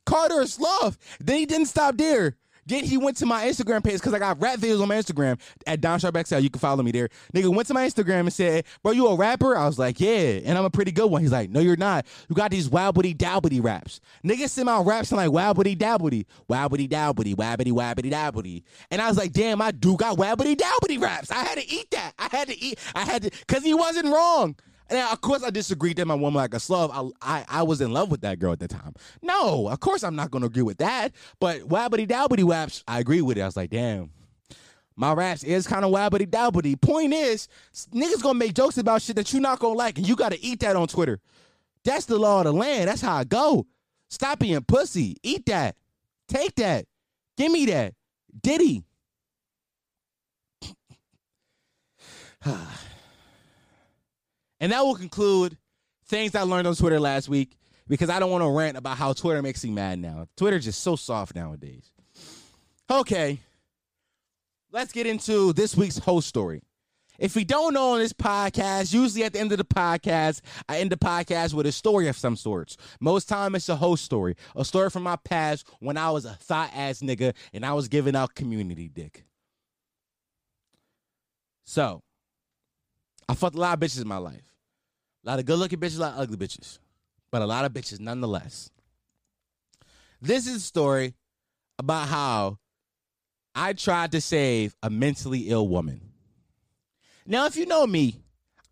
Called her a sloth. Then he didn't stop there. Then he went to my Instagram page because I got rap videos on my Instagram at Don Sharp XL. You can follow me there. Nigga went to my Instagram and said, Bro, you a rapper? I was like, Yeah. And I'm a pretty good one. He's like, No, you're not. You got these wabbity dabbity raps. Niggas send out raps and like wabbity dabbity, wabbity dabbity, wabbity wabbity dabbity. And I was like, Damn, I do got wabbity dabbity raps. I had to eat that. I had to eat. I had to, because he wasn't wrong. And of course, I disagreed that my woman like a slave. I, I, I was in love with that girl at the time. No, of course I'm not gonna agree with that. But wabbity dabbity waps, I agree with it. I was like, damn, my raps is kind of wabbity dabbity. Point is, niggas gonna make jokes about shit that you not gonna like, and you gotta eat that on Twitter. That's the law of the land. That's how I go. Stop being pussy. Eat that. Take that. Give me that. Diddy. (sighs) (sighs) (sighs) And that will conclude things I learned on Twitter last week because I don't want to rant about how Twitter makes me mad now. Twitter's just so soft nowadays. Okay, let's get into this week's host story. If we don't know on this podcast, usually at the end of the podcast, I end the podcast with a story of some sorts. Most time it's a host story, a story from my past when I was a thought ass nigga and I was giving out community dick. So, I fucked a lot of bitches in my life. A lot of good looking bitches, a lot of ugly bitches, but a lot of bitches nonetheless. This is a story about how I tried to save a mentally ill woman. Now, if you know me,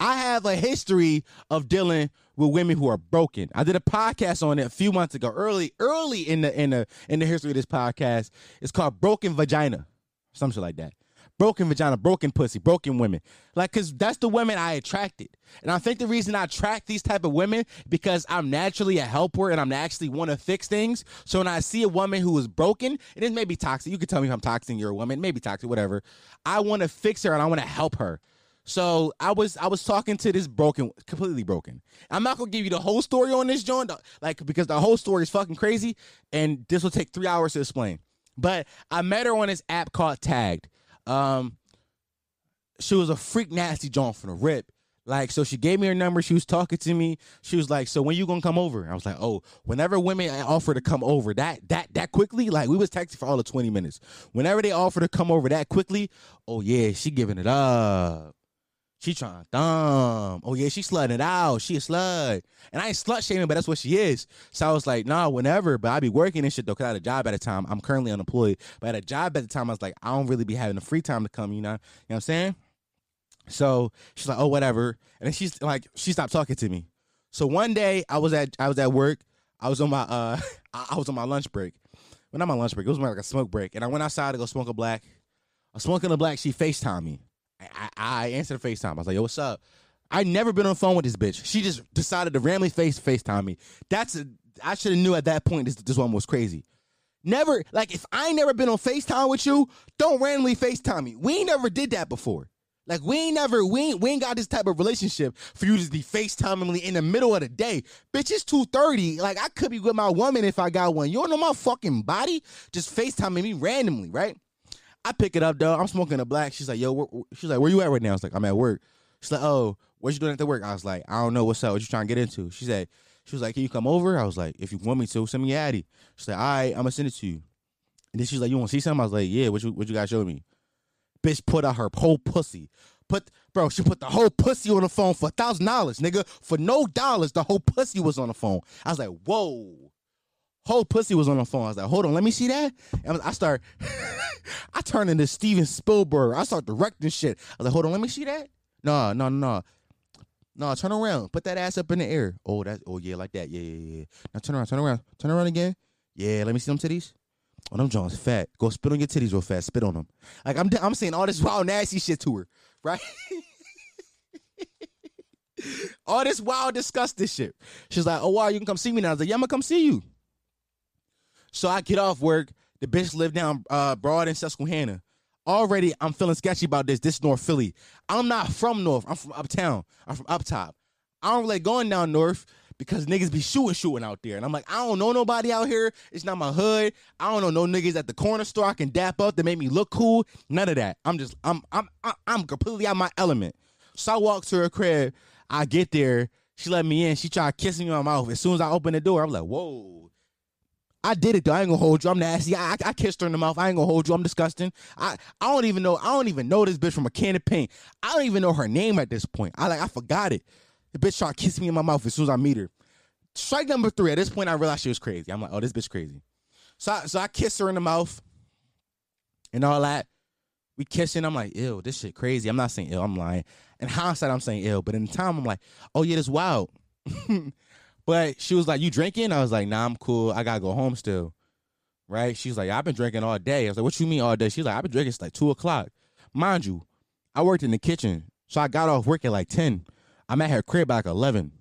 I have a history of dealing with women who are broken. I did a podcast on it a few months ago, early, early in the in the in the history of this podcast. It's called Broken Vagina, some shit like that. Broken vagina, broken pussy, broken women. Like, cause that's the women I attracted. And I think the reason I attract these type of women because I'm naturally a helper and I'm actually want to fix things. So when I see a woman who is broken, and it may be toxic. You can tell me if I'm toxic, you're a woman, maybe toxic, whatever. I want to fix her and I want to help her. So I was I was talking to this broken, completely broken. I'm not gonna give you the whole story on this joint, like because the whole story is fucking crazy, and this will take three hours to explain. But I met her on this app called Tagged. Um, she was a freak nasty John from the rip. Like, so she gave me her number. She was talking to me. She was like, "So when you gonna come over?" I was like, "Oh, whenever women offer to come over, that that that quickly, like we was texting for all the twenty minutes. Whenever they offer to come over that quickly, oh yeah, she giving it up. She trying to thumb. Oh yeah, she slutting it out. She a slut. And I ain't slut shaming, but that's what she is. So I was like, nah, whenever. But I be working and shit though, cause I had a job at the time. I'm currently unemployed. But had a job at the time. I was like, I don't really be having the free time to come, you know? You know what I'm saying? So she's like, oh, whatever. And then she's like, she stopped talking to me. So one day I was at I was at work. I was on my uh (laughs) I was on my lunch break. Well, not my lunch break. It was more like a smoke break. And I went outside to go smoke a black. I smoking a black. She FaceTime me. I, I answered FaceTime. I was like, yo, what's up? I never been on the phone with this bitch. She just decided to randomly face FaceTime me. That's a I should have knew at that point this this one was crazy. Never like if I ain't never been on FaceTime with you, don't randomly FaceTime me. We ain't never did that before. Like we ain't never we ain't, we ain't got this type of relationship for you to be FaceTiming me in the middle of the day. Bitch, it's 2:30. Like I could be with my woman if I got one. You don't know my fucking body? Just FaceTiming me randomly, right? I pick it up, though. I'm smoking a black. She's like, yo, where, she's like, where you at right now? I was like, I'm at work. She's like, oh, what you doing at the work? I was like, I don't know. What's up? What you trying to get into? She said, she was like, can you come over? I was like, if you want me to, send me your Addy. She's like, all right, I'm gonna send it to you. And then she's like, you want to see something? I was like, yeah. What you what you guys show me? Bitch put out her whole pussy. Put bro, she put the whole pussy on the phone for a thousand dollars, nigga. For no dollars, the whole pussy was on the phone. I was like, whoa whole pussy was on the phone. I was like, hold on, let me see that. And I start, (laughs) I turn into Steven Spielberg. I start directing shit. I was like, hold on, let me see that. No, no, no. No, turn around. Put that ass up in the air. Oh, that. Oh, yeah, like that. Yeah, yeah, yeah. Now turn around. Turn around. Turn around again. Yeah, let me see them titties. Oh, them Jones fat. Go spit on your titties real fast. Spit on them. Like I'm, I'm saying all this wild nasty shit to her, right? (laughs) all this wild disgusting shit. She's like, oh wow, you can come see me now. I was like, yeah, I'm gonna come see you. So I get off work. The bitch live down uh, Broad and Susquehanna. Already, I'm feeling sketchy about this. This North Philly. I'm not from North. I'm from uptown. I'm from up top. I don't like going down North because niggas be shooting, shooting out there. And I'm like, I don't know nobody out here. It's not my hood. I don't know no niggas at the corner store I can dap up that make me look cool. None of that. I'm just, I'm, I'm, I'm completely out my element. So I walk to her crib. I get there. She let me in. She tried kissing me on my mouth. As soon as I open the door, I'm like, whoa. I did it though. I ain't gonna hold you. I'm nasty. I, I, kissed her in the mouth. I ain't gonna hold you. I'm disgusting. I, I don't even know. I don't even know this bitch from a can of paint. I don't even know her name at this point. I like I forgot it. The bitch tried to kiss me in my mouth as soon as I meet her. Strike number three. At this point, I realized she was crazy. I'm like, oh, this bitch crazy. So I, so I kissed her in the mouth and all that. We kissing. I'm like, ew, this shit crazy. I'm not saying ill. I'm lying. In hindsight, I'm saying ill. But in the time, I'm like, oh yeah, this wild. (laughs) But she was like, "You drinking?" I was like, "Nah, I'm cool. I gotta go home still." Right? She's like, "I've been drinking all day." I was like, "What you mean all day?" She's like, "I've been drinking since like two o'clock." Mind you, I worked in the kitchen, so I got off work at like ten. I'm at her crib by like eleven.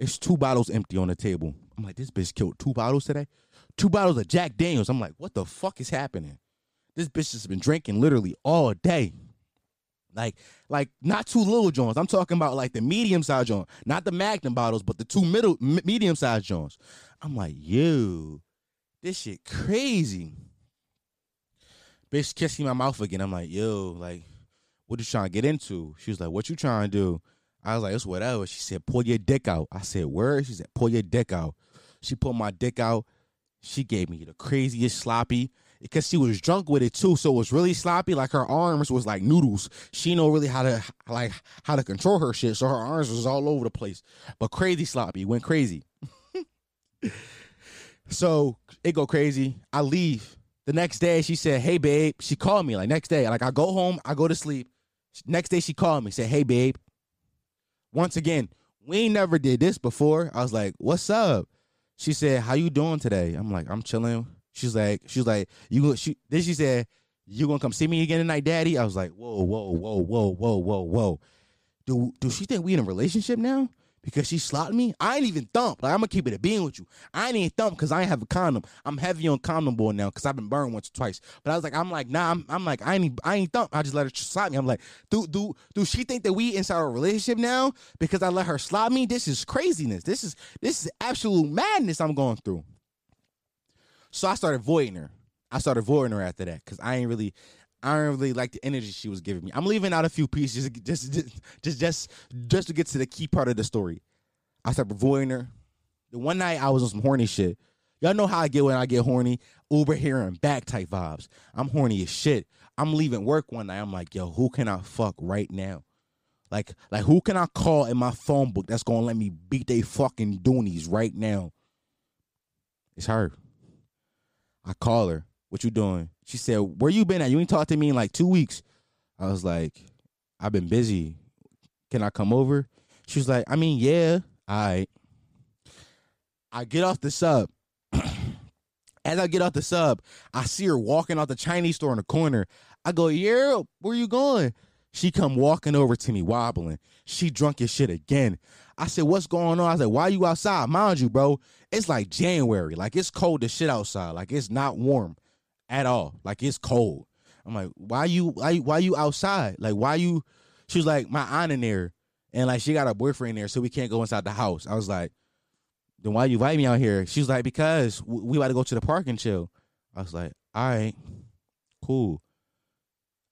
It's two bottles empty on the table. I'm like, this bitch killed two bottles today. Two bottles of Jack Daniels. I'm like, what the fuck is happening? This bitch has been drinking literally all day. Like, like not two little joints. I'm talking about like the medium size joint, not the Magnum bottles, but the two middle m- medium size joints. I'm like, yo, this shit crazy. Bitch kissing my mouth again. I'm like, yo, like, what you trying to get into? She was like, what you trying to do? I was like, it's whatever. She said, pull your dick out. I said, where? She said, pull your dick out. She pulled my dick out. She gave me the craziest sloppy because she was drunk with it too. So it was really sloppy. Like her arms was like noodles. She know really how to like how to control her shit. So her arms was all over the place. But crazy sloppy. Went crazy. (laughs) so it go crazy. I leave. The next day she said, Hey babe. She called me like next day. Like I go home, I go to sleep. Next day she called me, said, Hey babe. Once again, we never did this before. I was like, What's up? She said, "How you doing today?" I'm like, "I'm chilling." She's like, "She's like, you." Go she then she said, "You gonna come see me again tonight, Daddy?" I was like, "Whoa, whoa, whoa, whoa, whoa, whoa, whoa." Do do she think we in a relationship now? because she slapped me. I ain't even thump. Like I'm gonna keep it a being with you. I ain't even thump because I ain't have a condom. I'm heavy on condom boy now because I've been burned once or twice. But I was like, I'm like, nah, I'm, I'm like, I ain't, I ain't thump. I just let her slap me. I'm like, do, do, do she think that we inside a relationship now because I let her slap me? This is craziness. This is, this is absolute madness I'm going through. So I started voiding her. I started voiding her after that because I ain't really, I don't really like the energy she was giving me. I'm leaving out a few pieces just just just just just to get to the key part of the story. I started avoiding her. The one night I was on some horny shit. Y'all know how I get when I get horny. Uber here and back type vibes. I'm horny as shit. I'm leaving work one night. I'm like, yo, who can I fuck right now? Like, like who can I call in my phone book that's gonna let me beat they fucking doonies right now? It's her. I call her. What you doing? She said, Where you been at? You ain't talked to me in like two weeks. I was like, I've been busy. Can I come over? She was like, I mean, yeah. All right. I get off the sub. (clears throat) As I get off the sub, I see her walking out the Chinese store in the corner. I go, yeah, where you going? She come walking over to me, wobbling. She drunk as shit again. I said, what's going on? I said, why you outside? Mind you, bro, it's like January. Like it's cold as shit outside. Like it's not warm at all. Like it's cold. I'm like, why you why why you outside? Like why you? She was like, my aunt in there, and like she got a boyfriend there, so we can't go inside the house. I was like, then why you invite me out here? She was like, because we about to go to the park and chill. I was like, all right, cool.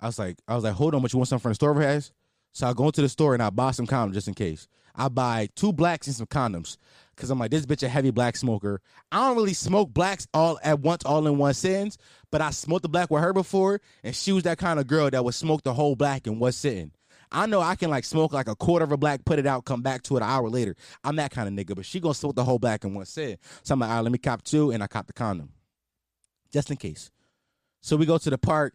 I was like, I was like, hold on, but you want something from the store has? So I go into the store and I buy some condoms just in case. I buy two blacks and some condoms because I'm like, this bitch a heavy black smoker. I don't really smoke blacks all at once, all in one sentence, but I smoked the black with her before, and she was that kind of girl that would smoke the whole black in one sitting. I know I can like smoke like a quarter of a black, put it out, come back to it an hour later. I'm that kind of nigga, but she gonna smoke the whole black in one sit. So I'm like, all right, let me cop two, and I cop the condom, just in case. So we go to the park.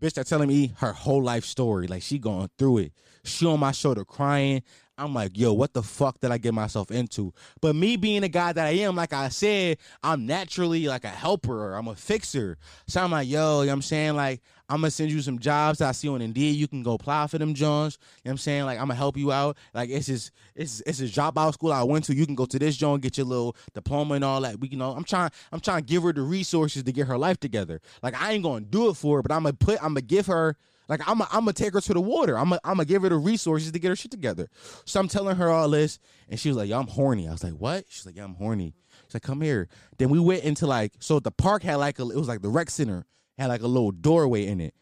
Bitch, they're telling me her whole life story. Like she going through it. She on my shoulder crying. I'm like, yo, what the fuck did I get myself into? But me being the guy that I am, like I said, I'm naturally like a helper. I'm a fixer. So I'm like, yo, you know what I'm saying? Like, I'm gonna send you some jobs that I see on Indeed. You can go apply for them Jones. You know what I'm saying? Like, I'm gonna help you out. Like, it's just it's it's a job out school I went to. You can go to this joint, get your little diploma and all that. We you know, I'm trying I'm trying to give her the resources to get her life together. Like, I ain't gonna do it for her, but I'm gonna put I'm gonna give her like I'm I'm gonna take her to the water. I'm I'm gonna give her the resources to get her shit together. So I'm telling her all this, and she was like, "Yo, I'm horny." I was like, "What?" She's like, "Yeah, I'm horny." She's like, "Come here." Then we went into like so the park had like a it was like the rec center had like a little doorway in it.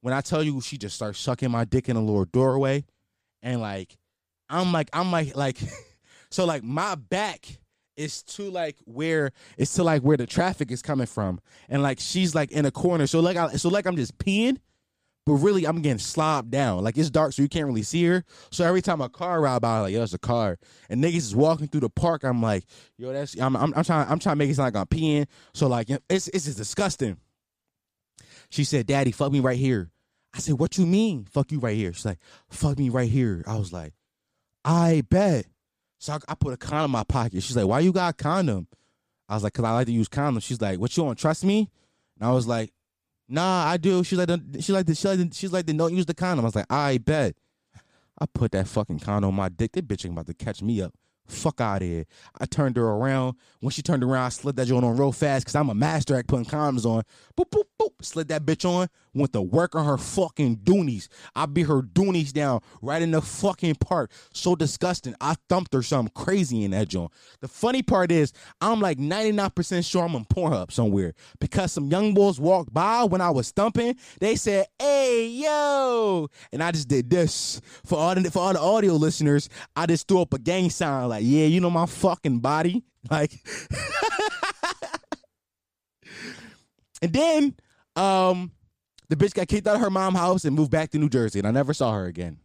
When I tell you, she just starts sucking my dick in a little doorway, and like I'm like I'm like like (laughs) so like my back is to like where it's to like where the traffic is coming from, and like she's like in a corner. So like I so like I'm just peeing but really I'm getting slobbed down. Like it's dark, so you can't really see her. So every time a car ride by, I'm like, yo, it's a car. And niggas is walking through the park. I'm like, yo, that's I'm I'm, I'm trying I'm trying to make it sound like I'm peeing. So like it's it's just disgusting. She said, Daddy, fuck me right here. I said, What you mean? Fuck you right here. She's like, fuck me right here. I was like, I bet. So I, I put a condom in my pocket. She's like, Why you got a condom? I was like, Cause I like to use condoms. She's like, What you don't trust me? And I was like, Nah, I do. She's like, she like, she like, she's like, the, don't use the condom. I was like, I bet. I put that fucking condom on my dick. That bitch ain't about to catch me up. Fuck out of here. I turned her around. When she turned around, I slid that joint on real fast because I'm a master at putting condoms on. Boop, boop, boop. Slid that bitch on. Went to work on her fucking doonies. I beat her doonies down right in the fucking park. So disgusting. I thumped her something crazy in that joint. The funny part is, I'm like 99% sure I'm on Pornhub somewhere because some young boys walked by when I was thumping. They said, hey, yo. And I just did this. For all the, for all the audio listeners, I just threw up a gang sign like, yeah, you know my fucking body. (laughs) Like, and then um, the bitch got kicked out of her mom house and moved back to New Jersey, and I never saw her again.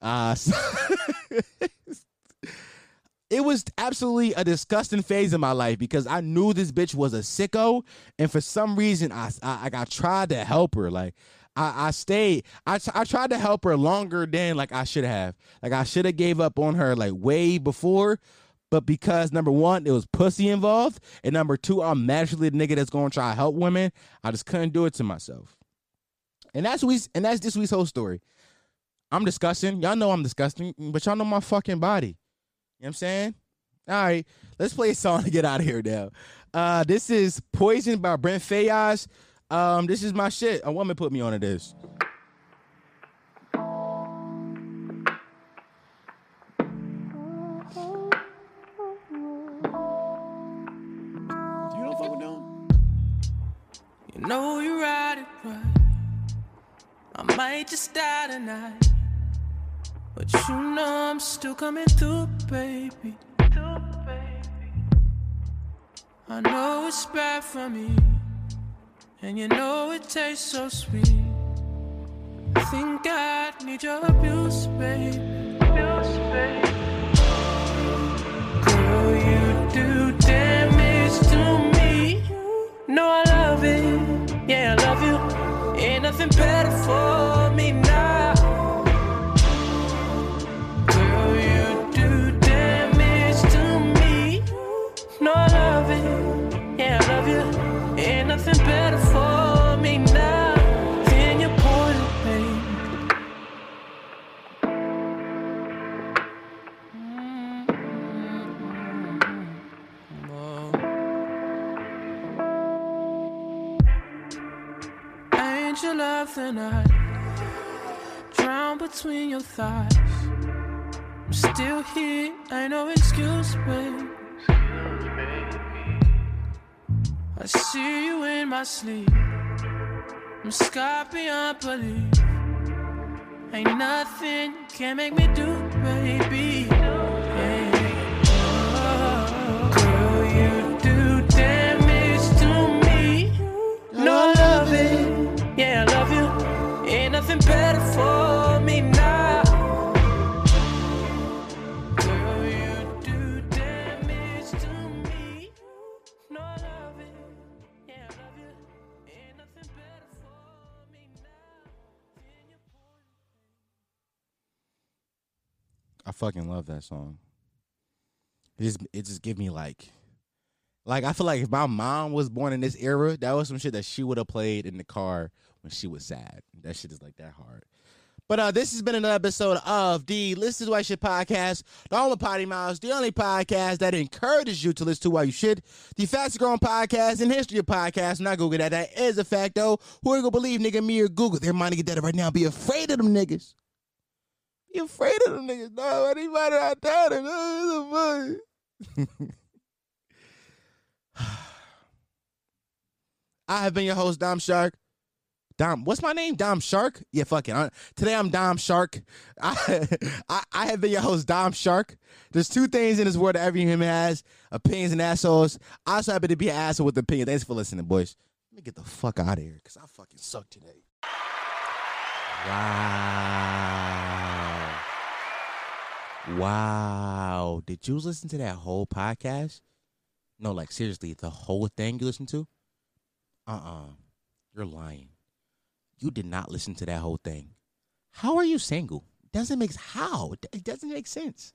Uh, so (laughs) it was absolutely a disgusting phase in my life because I knew this bitch was a sicko, and for some reason, I I, I tried to help her. Like I, I stayed. I, I tried to help her longer than like I should have. Like I should have gave up on her like way before. But because number one, it was pussy involved, and number two, I'm naturally the nigga that's gonna try to help women. I just couldn't do it to myself. And that's we and that's this week's whole story. I'm disgusting. Y'all know I'm disgusting, but y'all know my fucking body. You know what I'm saying? All right, let's play a song to get out of here now. Uh, this is Poison by Brent Faiyaz. Um, this is my shit. A woman put me on to this. You don't fuck with them? You know you ride it right. I might just die tonight. But you know I'm still coming through, baby. Through, baby. I know it's bad for me. And you know it tastes so sweet. I think I need your abuse, baby. Abuse, baby. Girl, you do damage to me. No, I love it. Yeah, I love you. Ain't nothing better for me now. I ain't your love tonight. Drown between your thighs. I'm still here, ain't no excuse, babe. I see you in my sleep. I'm scarred beyond belief. Ain't nothing can make me do, baby. Fucking love that song. It just it just give me like like I feel like if my mom was born in this era, that was some shit that she would have played in the car when she was sad. That shit is like that hard. But uh this has been another episode of the Listen to White Shit podcast, the only potty mouse, the only podcast that encourages you to listen to why you should. The fastest growing podcast in history of podcasts. Not Google that. That is a fact though. Who are you gonna believe, nigga, me or Google? They're mind to get that right now. Be afraid of them niggas. Be afraid of them niggas. No, anybody out there, no, I have been your host, Dom Shark. Dom, what's my name? Dom Shark? Yeah, fuck it. I- today I'm Dom Shark. (laughs) I, I I have been your host, Dom Shark. There's two things in this world that every human has: opinions and assholes. I also happen to be an asshole with opinion. Thanks for listening, boys. Let me get the fuck out of here because I fucking suck today. Wow. Wow. Did you listen to that whole podcast? No, like seriously, the whole thing you listened to? Uh-uh. You're lying. You did not listen to that whole thing. How are you single? Doesn't make how? It doesn't make sense.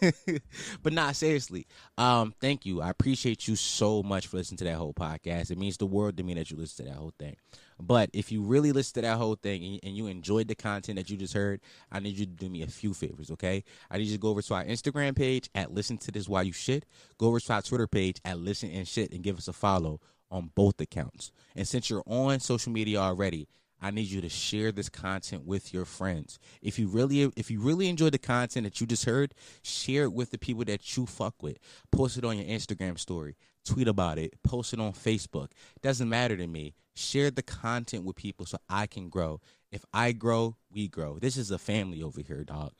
(laughs) but nah, seriously. Um, thank you. I appreciate you so much for listening to that whole podcast. It means the world to me that you listen to that whole thing. But if you really listen to that whole thing and, you enjoyed the content that you just heard, I need you to do me a few favors, okay? I need you to go over to our Instagram page at Listen to This While You Shit. Go over to our Twitter page at Listen and Shit and give us a follow on both accounts. And since you're on social media already, I need you to share this content with your friends. If you really if you really enjoy the content that you just heard, share it with the people that you fuck with. Post it on your Instagram story, tweet about it, post it on Facebook. Doesn't matter to me. Share the content with people so I can grow. If I grow, we grow. This is a family over here, dog.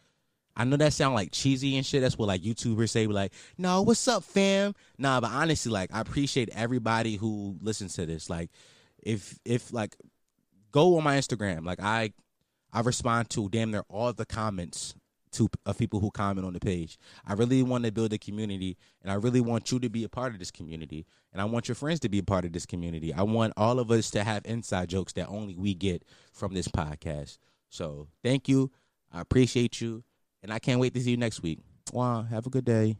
I know that sound like cheesy and shit. That's what like YouTubers say, like, no, what's up, fam? Nah, but honestly, like, I appreciate everybody who listens to this. Like, if if like go on my Instagram. Like I I respond to damn near all the comments to of people who comment on the page. I really want to build a community and I really want you to be a part of this community and I want your friends to be a part of this community. I want all of us to have inside jokes that only we get from this podcast. So, thank you. I appreciate you and I can't wait to see you next week. Wow, have a good day.